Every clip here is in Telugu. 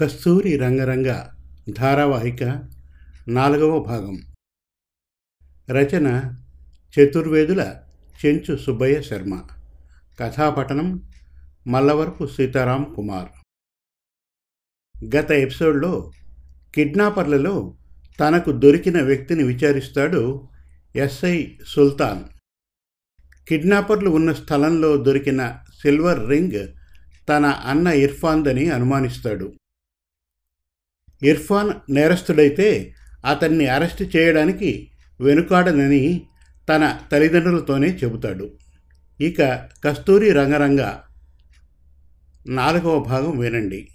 కస్తూరి రంగరంగ ధారావాహిక నాలుగవ భాగం. రచన చతుర్వేదుల చెంచు సుబ్బయ్య శర్మ. కథాపఠనం మల్లవరపు సీతారాం కుమార్. గత ఎపిసోడ్లో కిడ్నాపర్లలో తనకు దొరికిన వ్యక్తిని విచారిస్తాడు ఎస్ఐ సుల్తాన్. కిడ్నాపర్లు ఉన్న స్థలంలో దొరికిన సిల్వర్ రింగ్ తన అన్న ఇర్ఫాన్దని అనుమానిస్తాడు. ఇర్ఫాన్ నేరస్తుడైతే అతన్ని అరెస్ట్ చేయడానికి వెనుకాడనని తన తల్లిదండ్రులతోనే చెబుతాడు. ఇక కస్తూరి రంగరంగ నాలుగవ భాగం వినండి.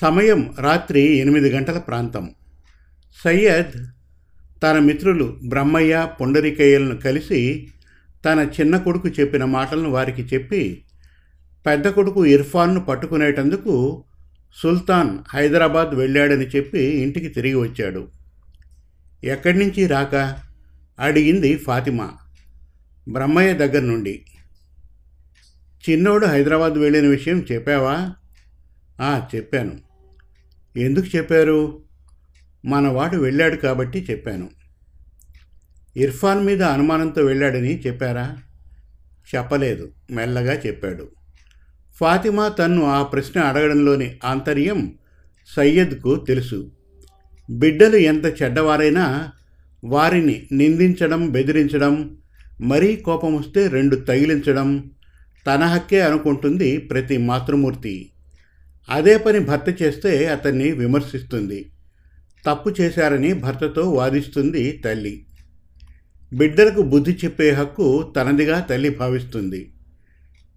సమయం రాత్రి ఎనిమిది గంటల ప్రాంతం. సయ్యద్ తన మిత్రులు బ్రహ్మయ్య పొండరికయ్యలను కలిసి తన చిన్న కొడుకు చెప్పిన మాటలను వారికి చెప్పి పెద్ద కొడుకు ఇర్ఫాన్ను పట్టుకునేటందుకు సుల్తాన్ హైదరాబాద్ వెళ్ళాడని చెప్పి ఇంటికి తిరిగి వచ్చాడు. ఎక్కడి నుంచి రాక? అడిగింది ఫాతిమా. బ్రహ్మయ్య దగ్గర నుండి. చిన్నోడు హైదరాబాద్ వెళ్ళిన విషయం చెప్పావా? చెప్పాను. ఎందుకు చెప్పారు? మనవాడు వెళ్ళాడు కాబట్టి చెప్పాను. ఇర్ఫాన్ మీద అనుమానంతో వెళ్ళాడని చెప్పారా? చెప్పలేదు. మెల్లగా చెప్పాడు. ఫాతిమా తన్ను ఆ ప్రశ్న అడగడంలోని ఆంతర్యం సయ్యద్కు తెలుసు. బిడ్డలు ఎంత చెడ్డవారైనా వారిని నిందించడం బెదిరించడం మరీ కోపం వస్తే రెండు తగిలించడం తన హక్కే అనుకుంటుంది ప్రతి మాతృమూర్తి. అదే పని భర్త చేస్తే అతన్ని విమర్శిస్తుంది. తప్పు చేశారని భర్తతో వాదిస్తుంది తల్లి. బిడ్డలకు బుద్ధి చెప్పే హక్కు తనదిగా తల్లి భావిస్తుంది.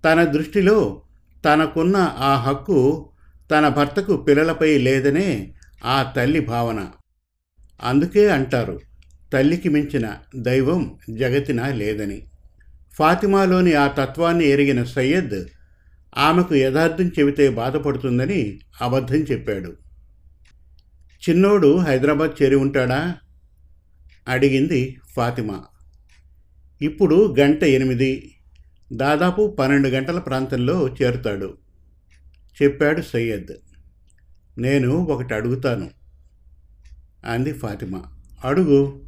తన దృష్టిలో తనకున్న ఆ హక్కు తన భర్తకు పిల్లలపై లేదనే ఆ తల్లి భావన. అందుకే అంటారు తల్లికి మించిన దైవం జగతిన లేదని. ఫాతిమాలోని ఆ తత్వాన్ని ఎరిగిన సయ్యద్ ఆమెకు యథార్థం చెబితే బాధపడుతుందని అబద్ధం చెప్పాడు. చిన్నోడు హైదరాబాద్ చేరి ఉంటాడా? అడిగింది ఫాతిమా. ఇప్పుడు గంట ఎనిమిది దాదాపు పన్నెండు గంటల ప్రాంతంలో చేరుతాడు. చెప్పాడు సయ్యద్. నేను ఒకటి అడుగుతాను. అంది ఫాతిమా. అడుగు.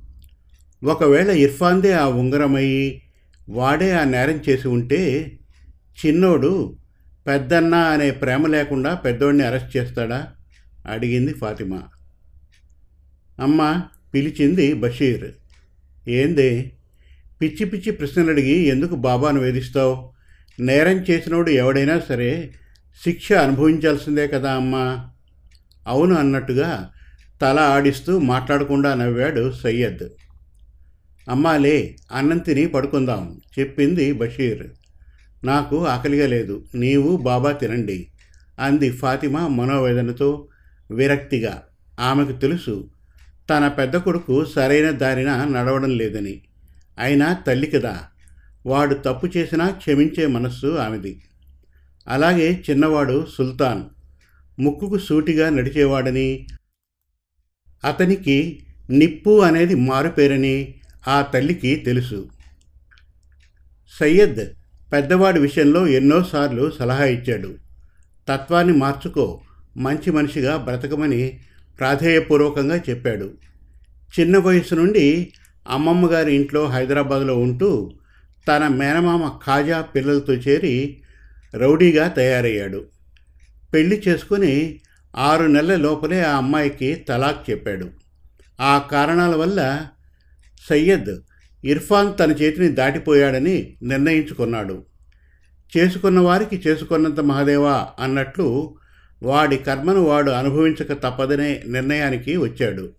ఒకవేళ ఇర్ఫాన్దే ఆ ఉంగరమయ్యి వాడే ఆ నేరం చేసి ఉంటే చిన్నోడు పెద్దన్న అనే ప్రేమ లేకుండా పెద్దోడిని అరెస్ట్ చేస్తాడా? అడిగింది ఫాతిమా. అమ్మ పిలిచింది బషీర్. ఏందే? పిచ్చి పిచ్చి ప్రశ్నలు అడిగి ఎందుకు బాబాను వేధిస్తావు? నేరం చేసినోడు ఎవడైనా సరే శిక్ష అనుభవించాల్సిందే కదా అమ్మా. అవును అన్నట్టుగా తల ఆడిస్తూ మాట్లాడకుండా నవ్వాడు సయ్యద్. అమ్మాలే అన్నం తిని పడుకుందాం చెప్పింది బషీర్. నాకు ఆకలిగా లేదు నీవు బాబా తినండి అంది ఫాతిమా మనోవేదనతో విరక్తిగా. ఆమెకు తెలుసు తన పెద్ద కొడుకు సరైన దారిన నడవడం లేదని. అయినా తల్లి కదా. వాడు తప్పు చేసినా క్షమించే మనస్సు ఆమెది. అలాగే చిన్నవాడు సుల్తాన్. ముక్కుకు సూటిగా నడిచేవాడని అతనికి నిప్పు అనేది మారుపేరని ఆ తల్లికి తెలుసు. సయ్యద్ పెద్దవాడి విషయంలో ఎన్నోసార్లు సలహా ఇచ్చాడు. తత్వాన్ని మార్చుకో మంచి మనిషిగా బ్రతకమని ప్రాధేయపూర్వకంగా చెప్పాడు. చిన్న వయసు నుండి అమ్మమ్మ గారి ఇంట్లో హైదరాబాద్లో ఉంటూ తన మేనమామ ఖాజా పిల్లలతో చేరి రౌడీగా తయారయ్యాడు. పెళ్ళి చేసుకుని ఆరు నెలల లోపలే ఆ అమ్మాయికి తలాక్ చెప్పాడు. ఆ కారణాల వల్ల సయ్యద్ ఇర్ఫాన్ తన చేతిని దాటిపోయాడని నిర్ణయించుకున్నాడు. చేసుకున్న వారికి చేసుకున్నంత మహాదేవా అన్నట్లు వాడి కర్మను వాడు అనుభవించక తప్పదనే నిర్ణయానికి వచ్చాడు.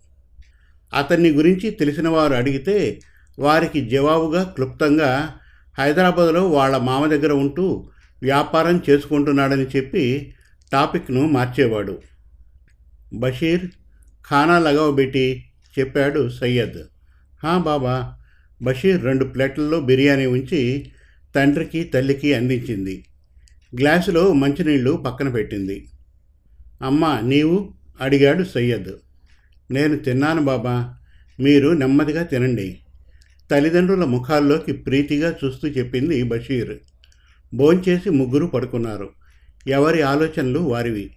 అతన్ని గురించి తెలిసిన వారు అడిగితే వారికి జవాబుగా క్లుప్తంగా హైదరాబాద్లో వాళ్ళ మామ దగ్గర ఉంటూ వ్యాపారం చేసుకుంటున్నాడని చెప్పి టాపిక్ను మార్చేవాడు. బషీర్ ఖానా లగవబెట్టి చెప్పాడు సయ్యద్. హా బాబా బషీర్ రెండు ప్లేట్లలో బిర్యానీ ఉంచి తండ్రికి తల్లికి అందించింది. గ్లాసులో మంచినీళ్ళు పక్కన పెట్టింది. అమ్మ నీవు? అడిగాడు సయ్యద్. నేను తిన్నాను బాబా. మీరు నెమ్మదిగా తినండి. తల్లిదండ్రుల ముఖాల్లోకి ప్రీతిగా చూస్తూ చెప్పింది బషీర్. భోంచేసి ముగ్గురు పడుకున్నారు. ఎవరి ఆలోచనలు వారివి.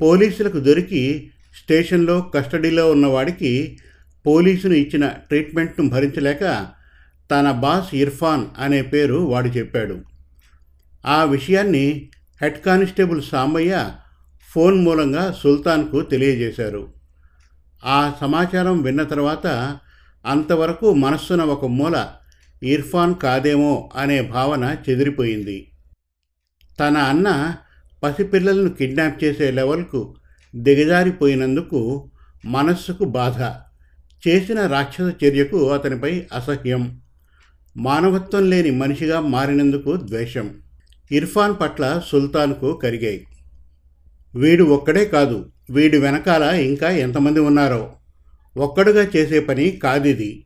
పోలీసులకు దొరికి స్టేషన్లో కస్టడీలో ఉన్నవాడికి పోలీసును ఇచ్చిన ట్రీట్మెంట్ను భరించలేక తన బాస్ ఇర్ఫాన్ అనే పేరు వాడు చెప్పాడు. ఆ విషయాన్ని హెడ్ కానిస్టేబుల్ సాంబయ్య ఫోన్ మూలంగా సుల్తాన్కు తెలియజేశారు. ఆ సమాచారం విన్న తర్వాత అంతవరకు మనస్సున ఒక మూల ఇర్ఫాన్ కాదేమో అనే భావన చెదిరిపోయింది. తన అన్న పసిపిల్లలను కిడ్నాప్ చేసే లెవెల్కు దిగజారిపోయినందుకు మనస్సుకు బాధ. చేసిన రాక్షస చర్యకు అతనిపై అసహ్యం. మానవత్వం లేని మనిషిగా మారినందుకు ద్వేషం. ఇర్ఫాన్ పట్ల సుల్తాన్కు కరిగాయి. వీడు ఒక్కడే కాదు వీడి వెనకాల ఇంకా ఎంతమంది ఉన్నారో. ఒక్కడుగా చేసే పని కాదిది.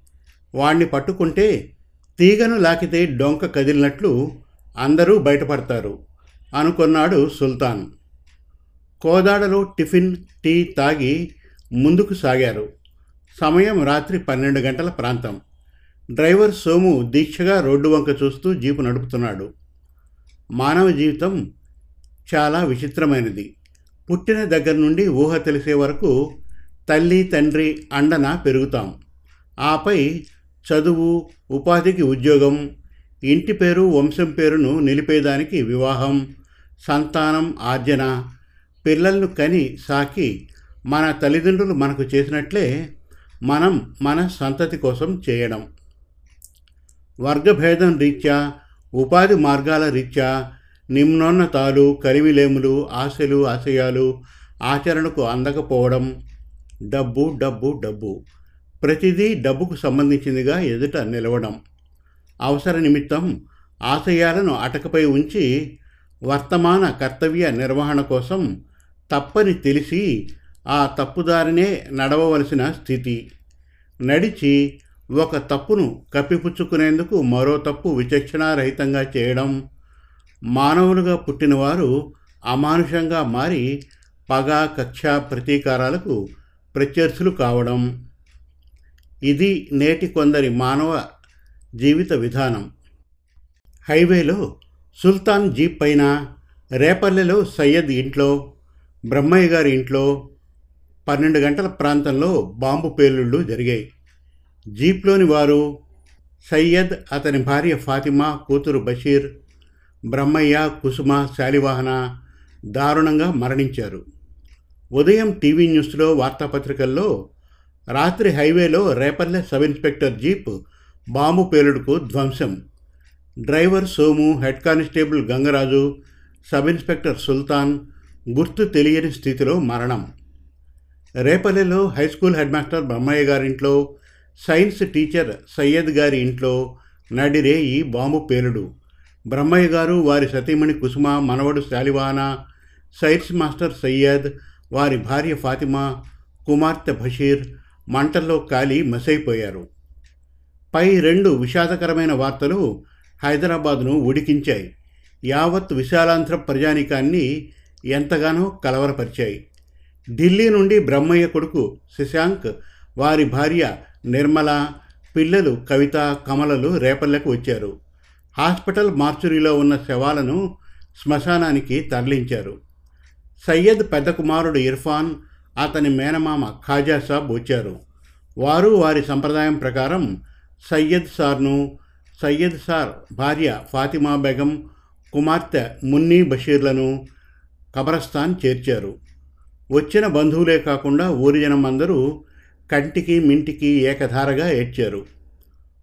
వాణ్ణి పట్టుకుంటే తీగను లాకితే డొంక కదిలినట్లు అందరూ బయటపడతారు అనుకున్నాడు సుల్తాన్. కోదాడలో టిఫిన్ టీ తాగి ముందుకు సాగారు. సమయం రాత్రి పన్నెండు గంటల ప్రాంతం. డ్రైవర్ సోము దీక్షగా రోడ్డు వంక చూస్తూ జీపు నడుపుతున్నాడు. మానవ జీవితం చాలా విచిత్రమైనది. పుట్టిన దగ్గర నుండి ఊహ తెలిసే వరకు తల్లి తండ్రి అండన పెరుగుతాం. ఆపై చదువు ఉపాధికి ఉద్యోగం ఇంటి పేరు వంశం పేరును నిలిపేదానికి వివాహం సంతానం ఆర్జన పిల్లలను కని సాకి మన తల్లిదండ్రులు మనకు చేసినట్లే మనం మన సంతతి కోసం చేయడం. వర్గభేదం రీత్యా ఉపాధి మార్గాల రీత్యా నిమ్నోన్నతాలు కరివిలేములు ఆశలు ఆశయాలు ఆచరణకు అందకపోవడం డబ్బు డబ్బు డబ్బు. ప్రతిదీ డబ్బుకు సంబంధించిందిగా ఎదుట నిలవడం. అవసర నిమిత్తం ఆశయాలను అటకపై ఉంచి వర్తమాన కర్తవ్య నిర్వహణ కోసం తప్పని తెలిసి ఆ తప్పుదారినే నడవవలసిన స్థితి. నడిచి ఒక తప్పును కప్పిపుచ్చుకునేందుకు మరో తప్పు విచక్షణారహితంగా చేయడం మానవులుగా పుట్టినవారు అమానుషంగా మారి పగ కక్ష ప్రతీకారాలకు ప్రత్యర్థులు కావడం. ఇది నేటి కొందరి మానవ జీవిత విధానం. హైవేలో సుల్తాన్ జీప్ పైన రేపల్లెలో సయ్యద్ ఇంట్లో బ్రహ్మయ్య గారి ఇంట్లో పన్నెండు గంటల ప్రాంతంలో బాంబు పేలుళ్ళు జరిగాయి. జీప్లోని వారు సయ్యద్ అతని భార్య ఫాతిమా కూతురు బషీర్ బ్రహ్మయ్య కుసుమ శాలివాహన దారుణంగా మరణించారు. ఉదయం టీవీ న్యూస్లో వార్తాపత్రికల్లో రాత్రి హైవేలో Repalle sub inspector jeep bomb పేలుడుకు ధ్వంసం. Driver Somu head constable Gangaraju sub inspector Sultan గుర్తు తెలియని స్థితిలో మరణం. రేపల్లెలో high school head master Brahmayya గారింట్లో సైన్స్ టీచర్ సయ్యద్ గారి ఇంట్లో నడిరే ఈ బాంబు పేలుడు. బ్రహ్మయ్య గారు వారి సతీమణి కుసుమ మనవడు శాలివాన సైర్స్ మాస్టర్ సయ్యద్ వారి భార్య ఫాతిమా కుమార్తె బషీర్ మంటల్లో కాలి మసైపోయారు. పై రెండు విషాదకరమైన వార్తలు హైదరాబాద్ను ఉడికించాయి. యావత్ విశాలాంధ్ర ప్రజానికాన్ని ఎంతగానో కలవరపరిచాయి. ఢిల్లీ నుండి బ్రహ్మయ్య కొడుకు శశాంక్ వారి భార్య నిర్మల పిల్లలు కవిత కమలలు రేపల్లెకు వచ్చారు. హాస్పిటల్ మార్చురీలో ఉన్న శవాలను శ్మశానానికి తరలించారు. సయ్యద్ పెద్ద కుమారుడు ఇర్ఫాన్ అతని మేనమామ ఖాజా సాబ్ వచ్చారు. వారు వారి సంప్రదాయం ప్రకారం సయ్యద్ సార్ను సయ్యద్ సార్ భార్య ఫాతిమా బేగం కుమార్తె మున్నీ బషీర్లను కబరస్థాన్ చేర్చారు. వచ్చిన బంధువులే కాకుండా ఊరి జనం అందరూ కంటికి మింటికి ఏకధారగా ఏడ్చారు.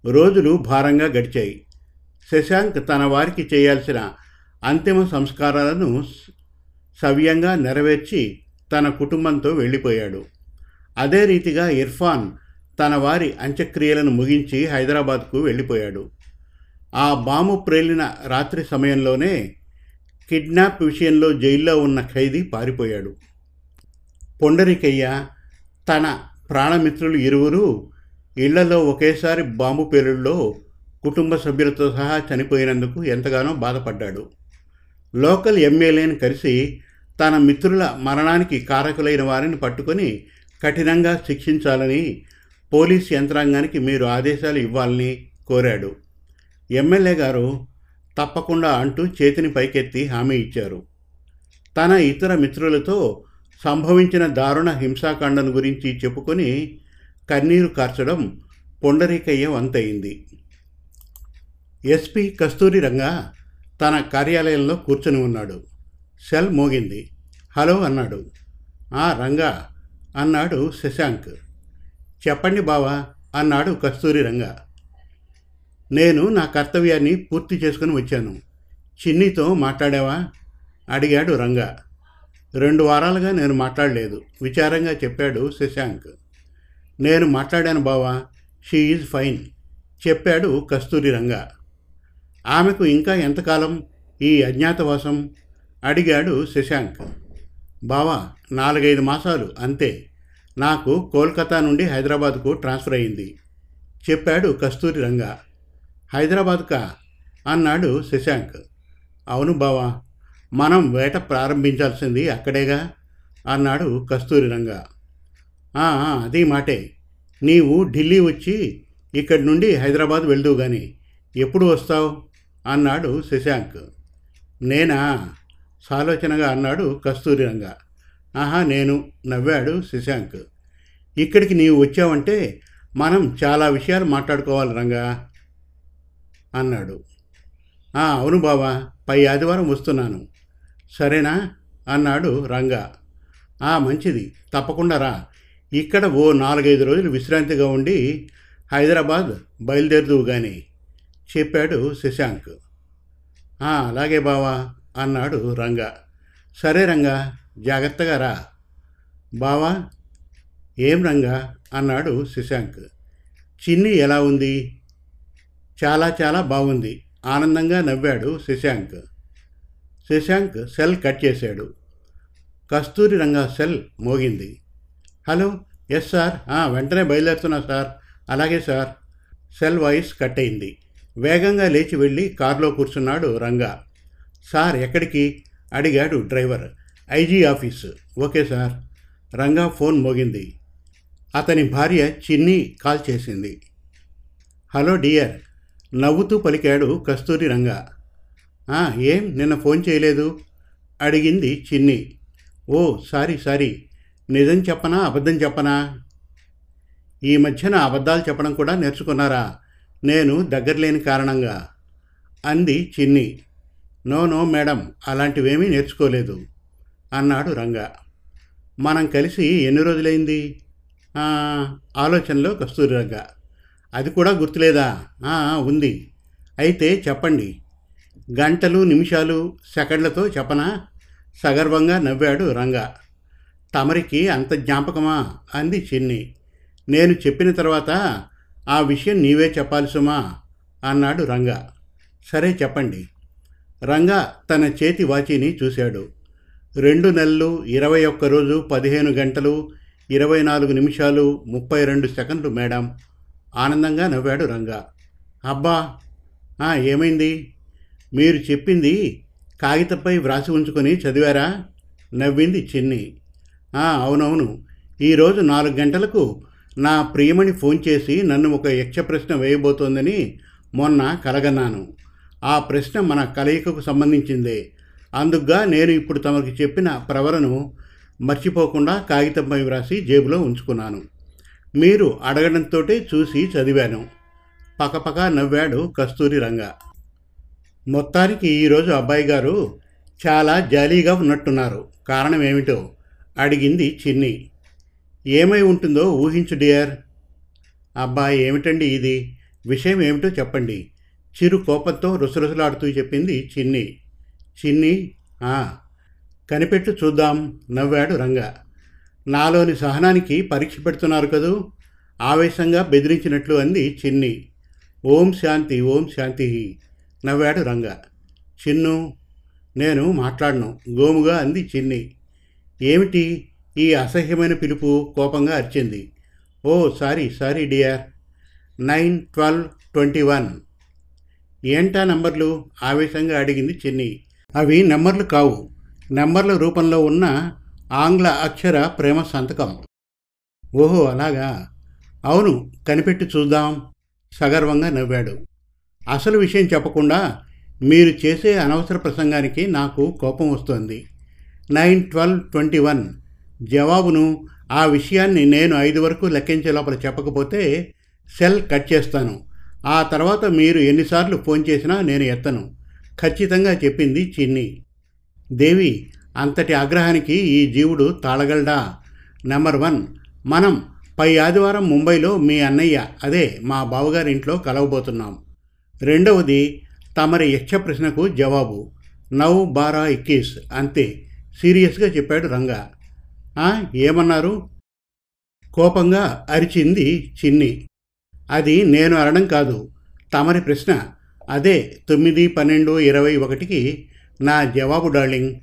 రోజులు భారంగా గడిచాయి. శశాంక్ తన వారికి చేయాల్సిన అంతిమ సంస్కారాలను సవ్యంగా నెరవేర్చి తన కుటుంబంతో వెళ్ళిపోయాడు. అదే రీతిగా ఇర్ఫాన్ తన వారి అంత్యక్రియలను ముగించి హైదరాబాద్కు వెళ్ళిపోయాడు. ఆ బాంబు ప్రేలిన రాత్రి సమయంలోనే కిడ్నాప్ విషయంలో జైల్లో ఉన్న ఖైదీ పారిపోయాడు. పొండరికయ్య తన ప్రాణమిత్రులు ఇరువురు ఇళ్ళలో ఒకేసారి బాంబు పేలుల్లో కుటుంబ సభ్యులతో సహా చనిపోయినందుకు ఎంతగానో బాధపడ్డాడు. లోకల్ ఎమ్మెల్యేని కలిసి తన మిత్రుల మరణానికి కారకులైన వారిని పట్టుకొని కఠినంగా శిక్షించాలని పోలీస్ యంత్రాంగానికి మీరు ఆదేశాలు ఇవ్వాలని కోరాడు. ఎమ్మెల్యే గారు తప్పకుండా అంటూ చేతిని పైకెత్తి హామీ ఇచ్చారు. తన ఇతర మిత్రులతో సంభవించిన దారుణ హింసాకాండను గురించి చెప్పుకొని కన్నీరు కార్చడం పొండరీకయ్య వంతయింది. ఎస్పీ కస్తూరి రంగా తన కార్యాలయంలో కూర్చొని ఉన్నాడు. సెల్ మోగింది. హలో అన్నాడు. ఆ రంగా అన్నాడు శశాంక్. చెప్పండి బావా అన్నాడు కస్తూరి రంగ. నేను నా కర్తవ్యాన్ని పూర్తి చేసుకుని వచ్చాను. చిన్నితో మాట్లాడావా? అడిగాడు రంగా. రెండు వారాలుగా నేను మాట్లాడలేదు. విచారంగా చెప్పాడు శశాంక్. నేను మాట్లాడాను బావా. She is fine. చెప్పాడు కస్తూరి రంగా. ఆమెకు ఇంకా ఎంతకాలం ఈ అజ్ఞాతవాసం? అడిగాడు శశాంక్. బావా నాలుగైదు మాసాలు అంతే. నాకు కోల్కతా నుండి హైదరాబాద్కు ట్రాన్స్ఫర్ అయింది చెప్పాడు కస్తూరి రంగా. హైదరాబాద్కా? అన్నాడు శశాంక్. అవును బావా మనం వేట ప్రారంభించాల్సింది అక్కడేగా? అన్నాడు కస్తూరి రంగా. అది మాటే. నీవు ఢిల్లీ వచ్చి ఇక్కడి నుండి హైదరాబాద్ వెళ్దువు కానీ ఎప్పుడు వస్తావు? అన్నాడు శశాంక్. నేనా? సాలోచనగా అన్నాడు కస్తూరిరంగ ఆహా నేను నవ్వాడు శశాంక్. ఇక్కడికి నీవు వచ్చావంటే మనం చాలా విషయాలు మాట్లాడుకోవాలి రంగా అన్నాడు. "ఆ, అవును బావా పై ఆదివారం వస్తున్నాను. సరేనా? అన్నాడు రంగా. "ఆ, మంచిది తప్పకుండా రా. ఇక్కడ ఓ నాలుగైదు రోజులు విశ్రాంతిగా ఉండి హైదరాబాద్ బయలుదేరుదువు కానీ చెప్పాడు శశాంక్. అలాగే బావా అన్నాడు రంగా. సరే రంగా జాగ్రత్తగా రా. బావా? ఏం రంగా అన్నాడు శశాంక్. చిన్ని ఎలా ఉంది? చాలా చాలా బాగుంది ఆనందంగా నవ్వాడు శశాంక్. శశాంక్ సెల్ కట్ చేశాడు. కస్తూరి రంగా సెల్ మోగింది. Hello yes sir. వెంటనే బయలుదేరుతున్నా సార్. అలాగే సార్. సెల్ వాయిస్ కట్ అయింది. వేగంగా లేచి వెళ్ళి కారులో కూర్చున్నాడు రంగా. సార్ ఎక్కడికి? అడిగాడు driver. IG office. Okay sir. Ranga phone మోగింది. అతని భార్య చిన్ని కాల్ చేసింది. Hello dear. నవ్వుతూ పలికాడు కస్తూరి రంగా. ఏం? నిన్న ఫోన్ చేయలేదు? అడిగింది చిన్ని. Oh sorry sorry. నిజం చెప్పనా? అబద్ధం చెప్పనా? ఈ మధ్యన అబద్ధాలు చెప్పడం కూడా నేర్చుకున్నారా? నేను దగ్గర లేని కారణంగా అంది చిన్ని. నో నో మేడం అలాంటివేమీ నేర్చుకోలేదు అన్నాడు రంగా. మనం కలిసి ఎన్ని రోజులైంది? ఆలోచనలో కస్తూరి రంగా. అది కూడా గుర్తులేదా? ఉంది. అయితే చెప్పండి. గంటలు నిమిషాలు సెకండ్లతో చెప్పనా? సగర్వంగా నవ్వాడు రంగా. తమరికి అంత జ్ఞాపకమా? అంది చిన్ని. నేను చెప్పిన తర్వాత ఆ విషయం నీవే చెప్పాలి సుమా అన్నాడు రంగా. సరే చెప్పండి. రంగా తన చేతి వాచీని చూశాడు. రెండు నెలలు ఇరవై ఒక్క రోజు పదిహేను గంటలు ఇరవై నాలుగు నిమిషాలు ముప్పై రెండు సెకండ్లు మేడం. ఆనందంగా నవ్వాడు రంగా. అబ్బా! ఏమైంది? మీరు చెప్పింది కాగితంపై వ్రాసి ఉంచుకొని చదివారా? నవ్వింది చిన్ని. అవునవును. ఈరోజు నాలుగు గంటలకు నా ప్రియమణి ఫోన్ చేసి నన్ను ఒక యక్ష ప్రశ్న వేయబోతోందని మొన్న కలగన్నాను. ఆ ప్రశ్న మన కలయికకు సంబంధించిందే. అందుకుగా నేను ఇప్పుడు తమకు చెప్పిన ప్రవరను మర్చిపోకుండా కాగితంపై వ్రాసి జేబులో ఉంచుకున్నాను. మీరు అడగడంతో చూసి చదివాను. పకపక నవ్వాడు కస్తూరి రంగ. మొత్తానికి ఈరోజు అబ్బాయి గారు చాలా జాలీగా ఉన్నట్టున్నారు. కారణం ఏమిటో అడిగింది చిన్ని. ఏమై ఉంటుందో ఊహించు డియర్. అబ్బా ఏమిటండి ఇది? విషయం ఏమిటో చెప్పండి. చిరు కోపంతో రుసరుసలాడుతూ చెప్పింది చిన్ని. చిన్ని "ఆ, కనిపెట్టు చూద్దాం నవ్వాడు రంగ. నాలోని సహనానికి పరీక్ష పెడుతున్నారు కదూ? ఆవేశంగా బెదిరించినట్లు అంది చిన్ని. ఓం శాంతి ఓం శాంతి నవ్వాడు రంగ. చిన్ను నేను మాట్లాడను గోముగా అంది చిన్ని. ఏమిటి? ఈ అసహ్యమైన పిలుపు కోపంగా అరిచింది. ఓ sorry sorry dear. Nine twelve twenty one. ఏంటా నంబర్లు? ఆవేశంగా అడిగింది చిన్ని. అవి నెంబర్లు కావు. నెంబర్ల రూపంలో ఉన్న ఆంగ్ల అక్షర ప్రేమ సంతకం. ఓహో అలాగా. అవును కనిపెట్టి చూద్దాం. సగర్వంగా నవ్వాడు. అసలు విషయం చెప్పకుండా మీరు చేసే అనవసర ప్రసంగానికి నాకు కోపం వస్తోంది. Nine twelve twenty one. జవాబును ఆ విషయాన్ని నేను ఐదు వరకు లెక్కించే లోపల చెప్పకపోతే సెల్ కట్ చేస్తాను. ఆ తర్వాత మీరు ఎన్నిసార్లు ఫోన్ చేసినా నేను ఎత్తను. ఖచ్చితంగా చెప్పింది చిన్ని. దేవి అంతటి ఆగ్రహానికి ఈ జీవుడు తాళగలడా? నెంబర్ వన్ మనం పై ఆదివారం ముంబైలో మీ అన్నయ్య అదే మా బావగారి ఇంట్లో కలవబోతున్నాం. రెండవది తమరి యక్ష ప్రశ్నకు జవాబు. నవ్ బారా ఇక్కీస్ అంతే. సీరియస్గా చెప్పాడు రంగా. ఏమన్నారు? కోపంగా అరిచింది చిన్ని. అది నేను అనడం కాదు. తమరి ప్రశ్న. అదే తొమ్మిది పన్నెండు ఇరవై ఒకటికి నా జవాబు డార్లింగ్.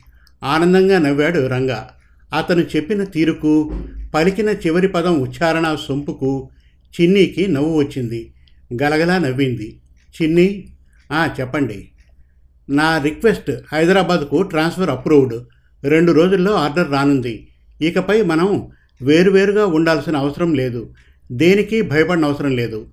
ఆనందంగా నవ్వాడు రంగా. అతను చెప్పిన తీరుకు పలికిన చివరి పదం ఉచ్చారణ సొంపుకు చిన్నీకి నవ్వు వచ్చింది. గలగలా నవ్వింది. చిన్ని? చెప్పండి. నా రిక్వెస్ట్ హైదరాబాద్కు ట్రాన్స్ఫర్ అప్రూవ్డ్. రెండు రోజుల్లో ఆర్డర్ రానుంది. ఇకపై మనం వేరువేరుగా ఉండాల్సిన అవసరం లేదు. దేనికి భయపడిన అవసరం లేదు.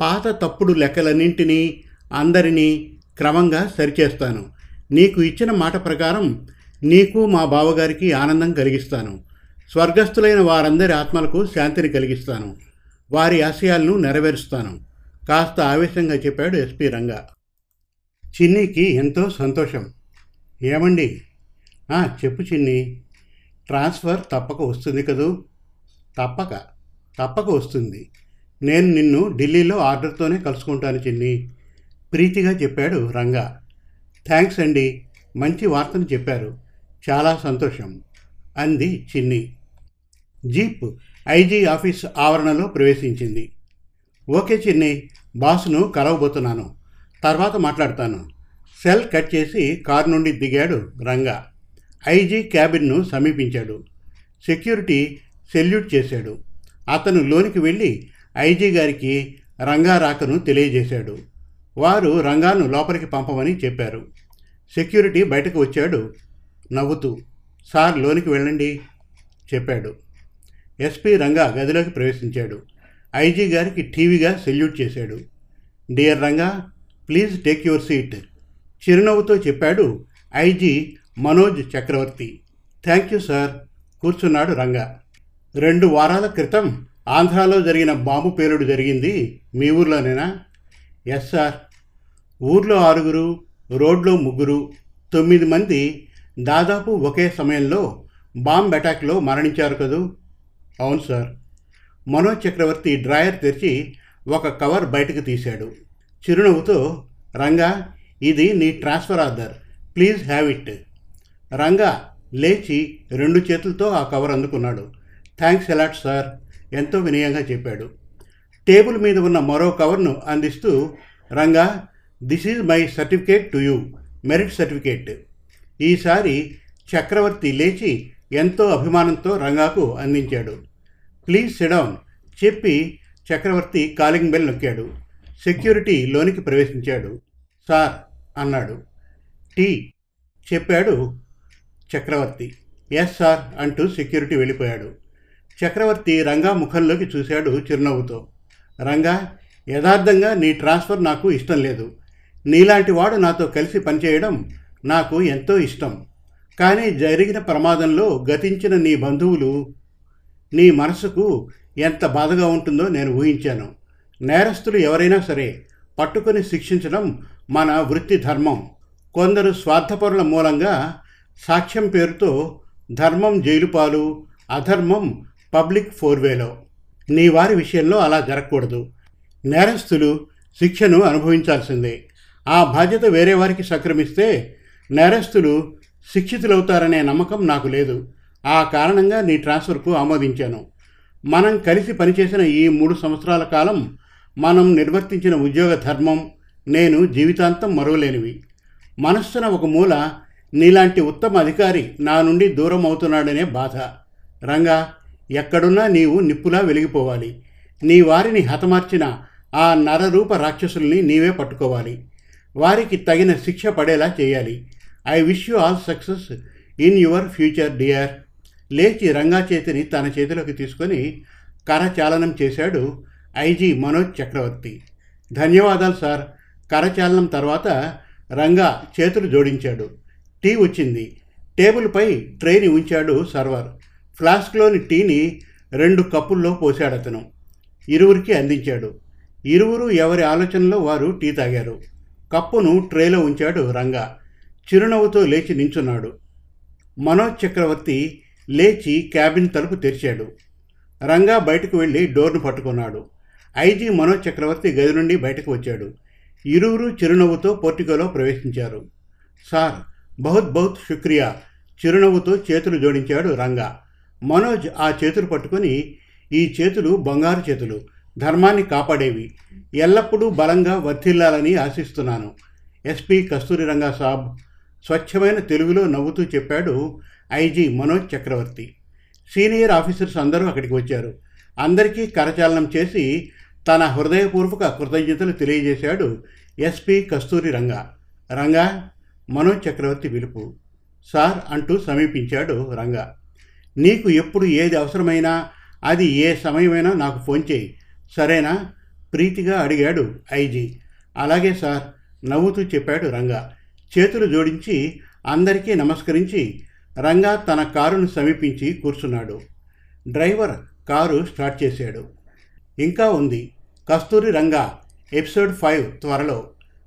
పాత తప్పుడు లెక్కలన్నింటినీ అందరినీ క్రమంగా సరిచేస్తాను. నీకు ఇచ్చిన మాట ప్రకారం నీకు మా బావగారికి ఆనందం కలిగిస్తాను. స్వర్గస్థులైన వారందరి ఆత్మలకు శాంతిని కలిగిస్తాను. వారి ఆశయాలను నెరవేరుస్తాను. కాస్త ఆవేశంగా చెప్పాడు ఎస్పి రంగా. చిన్నీకి ఎంతో సంతోషం. ఏమండి? చెప్పు చిన్ని. ట్రాన్స్ఫర్ తప్పక వస్తుంది కదూ? తప్పక. తప్పక వస్తుంది. నేను నిన్ను ఢిల్లీలో ఆర్డర్తోనే కలుసుకుంటాను చిన్ని. ప్రీతిగా చెప్పాడు రంగా. థ్యాంక్స్ అండి. మంచి వార్తను చెప్పారు. చాలా సంతోషం అంది చిన్ని. జీప్ ఐజీ ఆఫీస్ ఆవరణలో ప్రవేశించింది. ఓకే చిన్ని బాస్ను కలవబోతున్నాను. తర్వాత మాట్లాడతాను. సెల్ కట్ చేసి కారు నుండి దిగాడు రంగా. ఐజీ క్యాబిన్ను సమీపించాడు. సెక్యూరిటీ సెల్యూట్ చేశాడు. అతను లోనికి వెళ్ళి ఐజీ గారికి రంగా రాకను తెలియజేశాడు. వారు రంగాను లోపలికి పంపమని చెప్పారు. సెక్యూరిటీ బయటకు వచ్చాడు. నవ్వుతూ సార్ లోనికి వెళ్ళండి చెప్పాడు. ఎస్పీ రంగా గదిలోకి ప్రవేశించాడు. ఐజీ గారికి టీవీగా సెల్యూట్ చేశాడు. Dear Ranga please take your seat చిరునవ్వుతో చెప్పాడు IG Manoj Chakravarthy. Thank you sir. కూర్చున్నాడు రంగా. రెండు వారాల క్రితం ఆంధ్రాలో జరిగిన బాంబు పేలుడు జరిగింది మీ ఊర్లోనేనా? Yes sir. ఊర్లో ఆరుగురు రోడ్లో ముగ్గురు తొమ్మిది మంది దాదాపు ఒకే సమయంలో బాంబ్ అటాక్లో మరణించారు కదూ? అవును సార్. మనోజ్ చక్రవర్తి డ్రాయర్ తెరిచి ఒక కవర్ బయటకు తీశాడు. చిరునవ్వుతో రంగా ఇది నీ transfer order. Please have it. Ranga లేచి రెండు చేతులతో ఆ కవర్ అందుకున్నాడు. థ్యాంక్స్ ఎలాట్ సార్ ఎంతో వినయంగా చెప్పాడు. టేబుల్ మీద ఉన్న మరో కవర్ను అందిస్తూ Ranga this is my certificate to you merit certificate. ఈసారి చక్రవర్తి లేచి ఎంతో అభిమానంతో రంగాకు అందించాడు. ప్లీజ్ సిడౌన్ చెప్పి చక్రవర్తి కాలింగ్ బెల్ నొక్కాడు. సెక్యూరిటీ లోనికి ప్రవేశించాడు. సార్ అన్నాడు. టీ చెప్పాడు చక్రవర్తి. ఎస్ సార్ అంటూ సెక్యూరిటీ వెళ్ళిపోయాడు. చక్రవర్తి రంగా ముఖంలోకి చూశాడు చిరునవ్వుతో. రంగా యథార్థంగా నీ ట్రాన్స్ఫర్ నాకు ఇష్టం లేదు. నీలాంటి వాడు నాతో కలిసి పనిచేయడం నాకు ఎంతో ఇష్టం. కానీ జరిగిన ప్రమాదంలో గతించిన నీ బంధువులు నీ మనసుకు ఎంత బాధగా ఉంటుందో నేను ఊహించాను. నేరస్తులు ఎవరైనా సరే పట్టుకొని శిక్షించడం మన వృత్తి ధర్మం. కొందరు స్వార్థపరుల మూలంగా సాక్ష్యం పేరుతో ధర్మం జైలుపాలు అధర్మం పబ్లిక్ ఫోర్వేలో. నీ వారి విషయంలో అలా జరగకూడదు. నేరస్తులు శిక్షను అనుభవించాల్సిందే. ఆ బాధ్యత వేరే వారికి సంక్రమిస్తే నేరస్తులు శిక్షితులవుతారనే నమ్మకం నాకు లేదు. ఆ కారణంగా నీ ట్రాన్స్ఫర్కు ఆమోదించాను. మనం కలిసి పనిచేసిన ఈ మూడు సంవత్సరాల కాలం మనం నిర్వర్తించిన ఉద్యోగ ధర్మం నేను జీవితాంతం మరువలేనివి. మనస్సున ఒక మూల నీలాంటి ఉత్తమ అధికారి నా నుండి దూరం అవుతున్నాడనే బాధ. రంగా ఎక్కడున్నా నీవు నిప్పులా వెలిగిపోవాలి. నీ వారిని హతమార్చిన ఆ నరరూప రాక్షసుల్ని నీవే పట్టుకోవాలి. వారికి తగిన శిక్ష పడేలా చేయాలి. I wish you all success in your future dear. లేచి రంగా చేతిని తన చేతిలోకి తీసుకొని కరచాలనం చేశాడు ఐజీ మనోజ్ చక్రవర్తి. ధన్యవాదాలు సార్. కరచాలనం తర్వాత రంగా చేతులు జోడించాడు. టీ వచ్చింది. టేబుల్పై ట్రైని ఉంచాడు సర్వర్. ఫ్లాస్క్లోని టీని రెండు కప్పుల్లో పోశాడతను ఇరువురికి అందించాడు. ఇరువురు ఎవరి ఆలోచనలో వారు టీ తాగారు. కప్పును ట్రేలో ఉంచాడు రంగా. చిరునవ్వుతో లేచి నించున్నాడు. మనోజ్ చక్రవర్తి లేచి క్యాబిన్ తలుపు తెరిచాడు. రంగా బయటకు వెళ్ళి డోర్ను పట్టుకున్నాడు. ఐజీ మనోజ్ చక్రవర్తి గది నుండి బయటకు వచ్చాడు. ఇరువురు చిరునవ్వుతో పోర్టికోలో ప్రవేశించారు. సార్ బహుత్ బహుత్ శుక్రియా. చిరునవ్వుతో చేతులు జోడించాడు రంగా. మనోజ్ ఆ చేతులు పట్టుకొని ఈ చేతులు బంగారు చేతులు. ధర్మాన్ని కాపాడేవి. ఎల్లప్పుడూ బలంగా వర్ధిల్లాలని ఆశిస్తున్నాను. ఎస్పీ కస్తూరి రంగా సాబ్ స్వచ్ఛమైన తెలుగులో నవ్వుతూ చెప్పాడు IG Manoj Chakravarthy. Senior officers అందరూ అక్కడికి వచ్చారు. అందరికీ కరచాలనం చేసి తన హృదయపూర్వక కృతజ్ఞతలు తెలియజేశాడు ఎస్పీ కస్తూరి రంగా. రంగా మనోజ్ చక్రవర్తి పిలుపు. సార్ అంటూ సమీపించాడు రంగా. నీకు ఎప్పుడు ఏది అవసరమైనా అది ఏ సమయమైనా నాకు ఫోన్ చేయి. సరేనా? ప్రీతిగా అడిగాడు ఐజీ. అలాగే సార్ నవ్వుతూ చెప్పాడు రంగా. చేతులు జోడించి అందరికీ నమస్కరించి రంగా తన కారును సమీపించి కూర్చున్నాడు. డ్రైవర్ కారు స్టార్ట్ చేశాడు. ఇంకా ఉంది. కస్తూరి రంగా ఎపిసోడ్ ఫైవ్ త్వరలో.